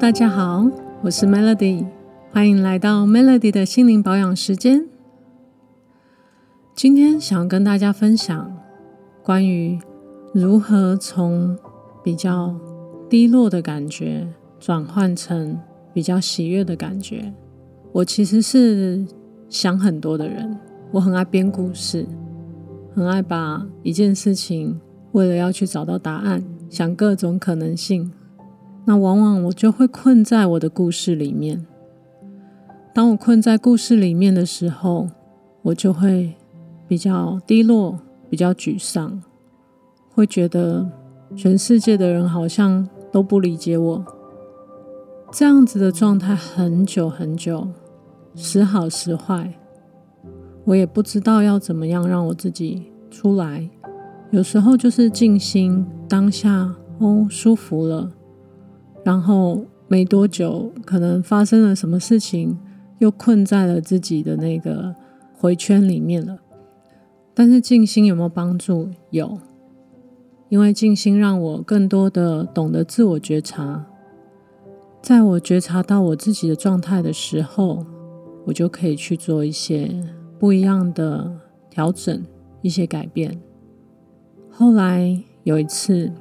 大家好，我是 Melody，欢迎来到 Melody 的心灵保养时间。今天想要跟大家分享关于如何从比较低落的感觉转换成比较喜悦的感觉。我其实是想很多的人，我很爱编故事，很爱把一件事情为了要去找到答案，想各种可能性。那往往我就会困在我的故事里面。当我困在故事里面的时候，我就会比较低落，比较沮丧，会觉得全世界的人好像都不理解我。这样子的状态很久很久，时好时坏，我也不知道要怎么样让我自己出来。有时候就是静心，当下哦，舒服了。然后没多久，可能发生了什么事情，又困在了自己的那个回圈里面了。但是静心有没有帮助？有，因为静心让我更多的懂得自我觉察。在我觉察到我自己的状态的时候，我就可以去做一些不一样的调整，一些改变。后来有一次。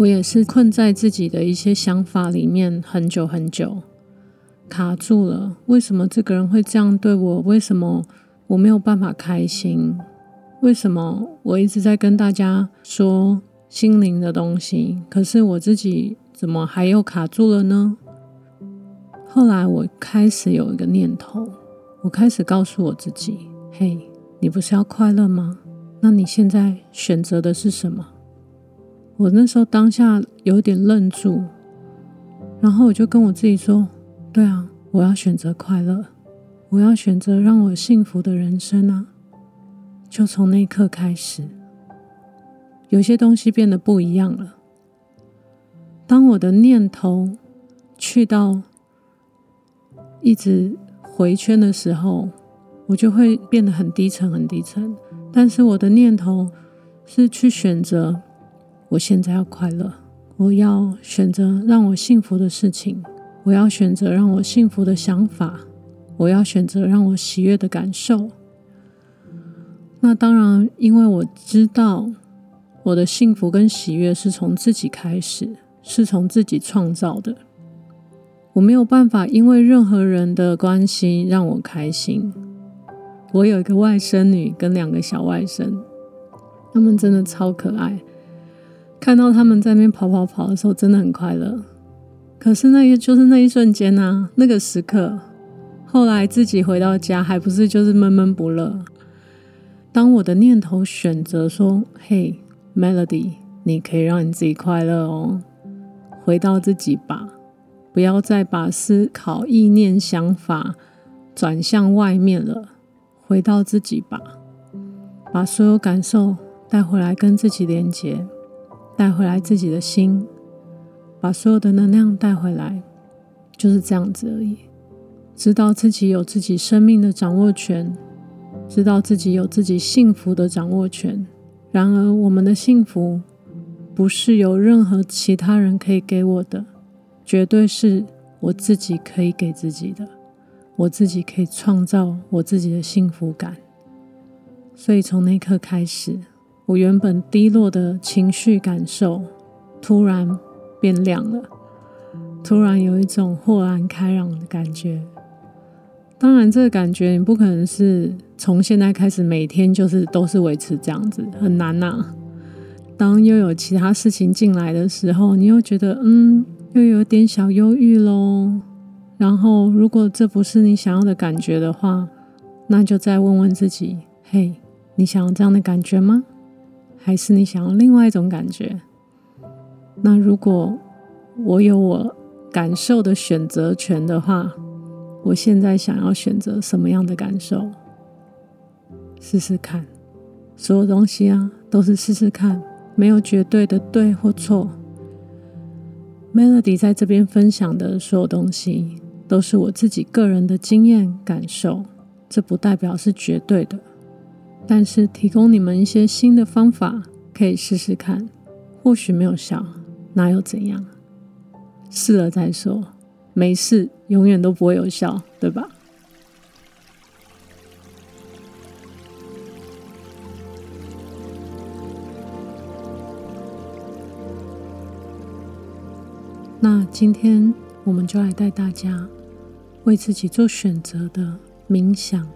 我也是困在自己的一些想法里面很久很久，卡住了。为什么这个人会这样对我？为什么我没有办法开心？为什么我一直在跟大家说心灵的东西，可是我自己怎么还又卡住了呢？后来我开始有一个念头，我开始告诉我自己：“嘿，你不是要快乐吗？那你现在选择的是什么？”我那时候当下有点愣住，然后我就跟我自己说：“对啊，我要选择快乐，我要选择让我幸福的人生啊！”就从那一刻开始，有些东西变得不一样了。当我的念头去到一直回圈的时候，我就会变得很低沉，很低沉。但是我的念头是去选择。我现在要快乐，我要选择让我幸福的事情，我要选择让我幸福的想法，我要选择让我喜悦的感受。那当然，因为我知道我的幸福跟喜悦是从自己开始，是从自己创造的。我没有办法因为任何人的关系让我开心。我有一个外甥女跟两个小外甥，他们真的超可爱。看到他们在那边跑跑跑的时候，真的很快乐。可是那一就是那一瞬间啊，那个时刻。后来自己回到家，还不是就是闷闷不乐。当我的念头选择说：“嘿，Melody，你可以让你自己快乐哦，回到自己吧，不要再把思考、意念、想法转向外面了，回到自己吧，把所有感受带回来，跟自己连接。”带回来自己的心，把所有的能量带回来，就是这样子而已。知道自己有自己生命的掌握权，知道自己有自己幸福的掌握权。然而，我们的幸福不是有任何其他人可以给我的，绝对是我自己可以给自己的。我自己可以创造我自己的幸福感。所以，从那刻开始。我原本低落的情绪感受突然变亮了，突然有一种豁然开朗的感觉。当然，这个感觉你不可能是从现在开始每天就是都是维持这样子，很难呐。当又有其他事情进来的时候，你又觉得嗯，又有点小忧郁喽。然后，如果这不是你想要的感觉的话，那就再问问自己：嘿，你想要这样的感觉吗？还是你想要另外一种感觉？那如果我有我感受的选择权的话，我现在想要选择什么样的感受？试试看，所有东西啊，都是试试看，没有绝对的对或错。Melody 在这边分享的所有东西，都是我自己个人的经验感受，这不代表是绝对的。但是提供你们一些新的方法，可以试试看，或许没有效，那又怎样？试了再说，没事永远都不会有效，对吧？那今天我们就来带大家为自己做选择的冥想。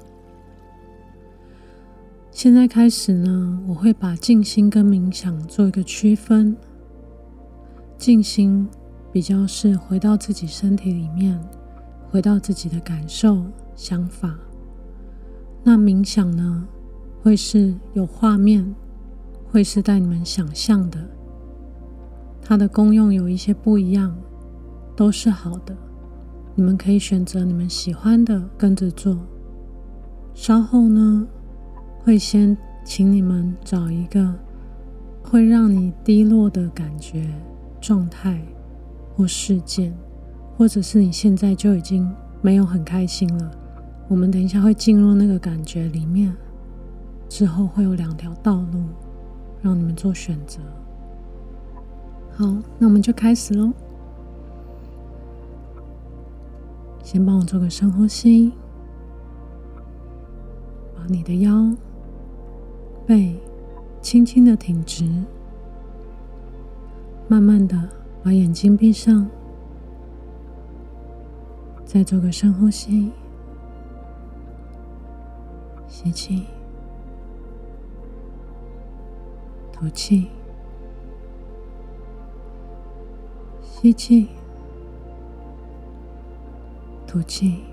现在开始呢，我会把静心跟冥想做一个区分。静心比较是回到自己身体里面，回到自己的感受、想法。那冥想呢，会是有画面，会是带你们想象的。它的功用有一些不一样，都是好的。你们可以选择你们喜欢的，跟着做。稍后呢，会先请你们找一个会让你低落的感觉、状态或事件，或者是你现在就已经没有很开心了。我们等一下会进入那个感觉里面，之后会有两条道路让你们做选择。好，那我们就开始喽。先帮我做个深呼吸，把你的腰。背轻轻的挺直，慢慢的把眼睛闭上，再做个深呼吸，吸气，吐气，吸气，吐气，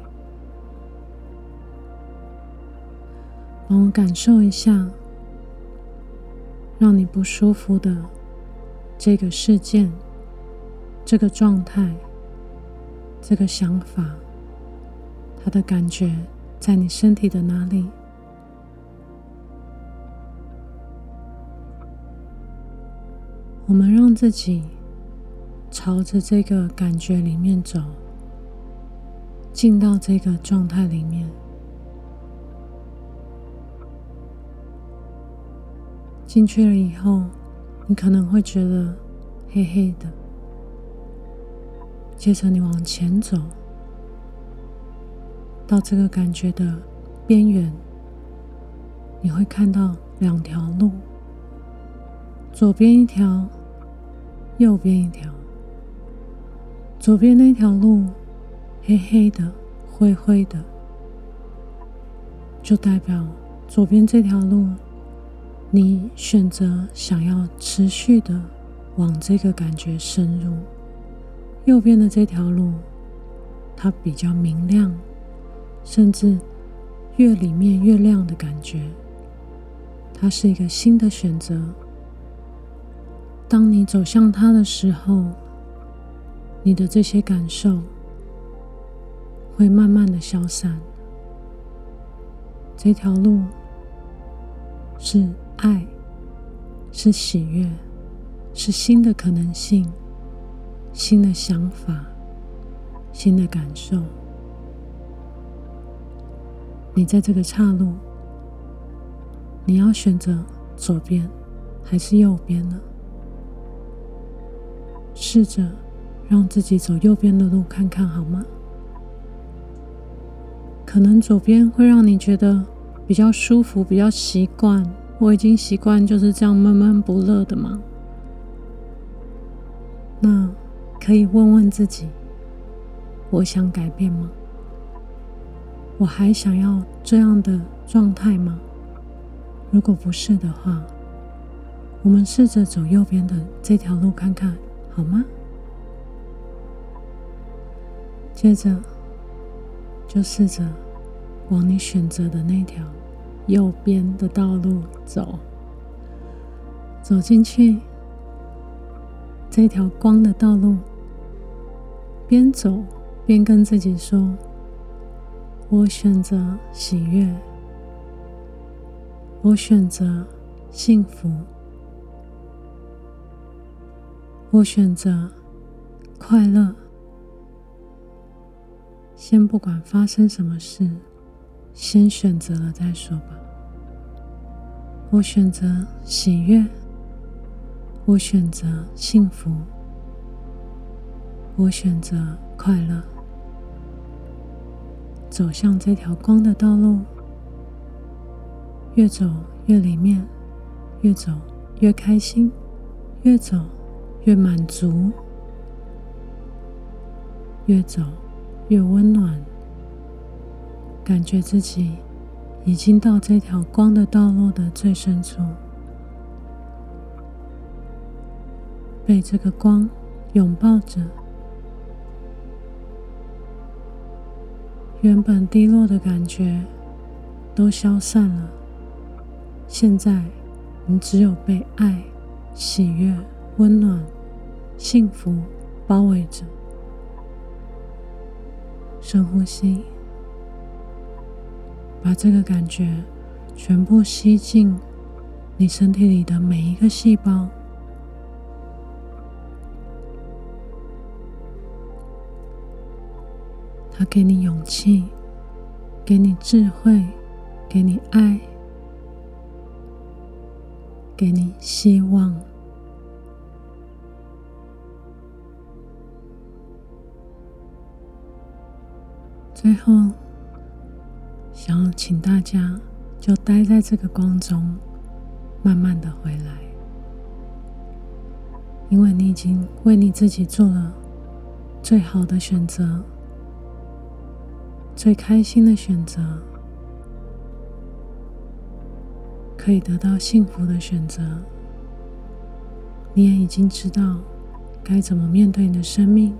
帮我感受一下。让你不舒服的这个事件、这个状态、这个想法，它的感觉在你身体的哪里？我们让自己朝着这个感觉里面走，进到这个状态里面。进去了以后，你可能会觉得黑黑的。接着你往前走，到这个感觉的边缘，你会看到两条路，左边一条，右边一条。左边那条路黑黑的、灰灰的，就代表左边这条路。你选择想要持续的往这个感觉深入，右边的这条路，它比较明亮，甚至越里面越亮的感觉，它是一个新的选择。当你走向它的时候，你的这些感受会慢慢的消散。这条路是。爱是喜悦，是新的可能性，新的想法，新的感受。你在这个岔路，你要选择左边还是右边呢？试着让自己走右边的路看看好吗？可能左边会让你觉得比较舒服，比较习惯。我已经习惯就是这样闷闷不乐的吗？那可以问问自己：我想改变吗？我还想要这样的状态吗？如果不是的话，我们试着走右边的这条路看看，好吗？接着就试着往你选择的那条。右边的道路走，走进去这条光的道路，边走边跟自己说：“我选择喜悦，我选择幸福，我选择快乐。”先不管发生什么事。先选择了再说吧。我选择喜悦，我选择幸福，我选择快乐，走向这条光的道路，越走越里面，越走越开心，越走越满足，越走越温暖，感觉自己已经到这条光的道路的最深处，被这个光拥抱着。原本低落的感觉都消散了，现在你只有被爱、喜悦、温暖、幸福包围着。深呼吸，把这个感觉全部吸进你身体里的每一个细胞。它给你勇气，给你智慧，给你爱，给你希望。最后，想要请大家就待在这个光中，慢慢的回来，因为你已经为你自己做了最好的选择。最开心的选择，可以得到幸福的选择。你也已经知道该怎么面对你的生命，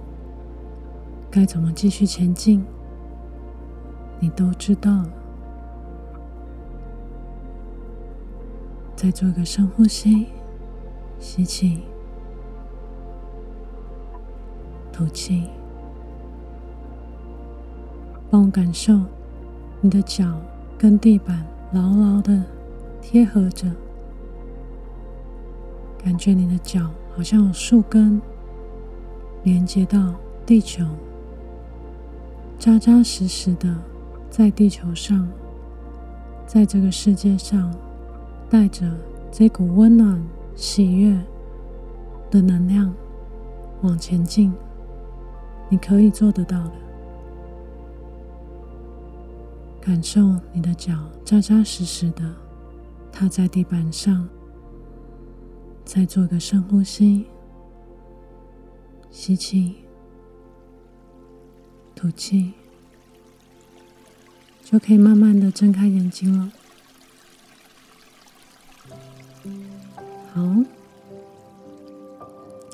该怎么继续前进，你都知道了。再做个深呼吸，吸气，吐气。帮我感受你的脚跟地板牢牢的贴合着，感觉你的脚好像有树根连接到地球，扎扎实实的在地球上，在这个世界上带着这股温暖、喜悦的能量往前进，你可以做得到的。感受你的脚扎扎实实的踏在地板上，再做个深呼吸，吸气，吐气，就可以慢慢的睁开眼睛了。好，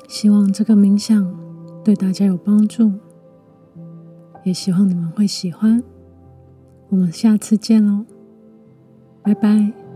希望这个冥想对大家有帮助，也希望你们会喜欢。我们下次见喽，拜拜。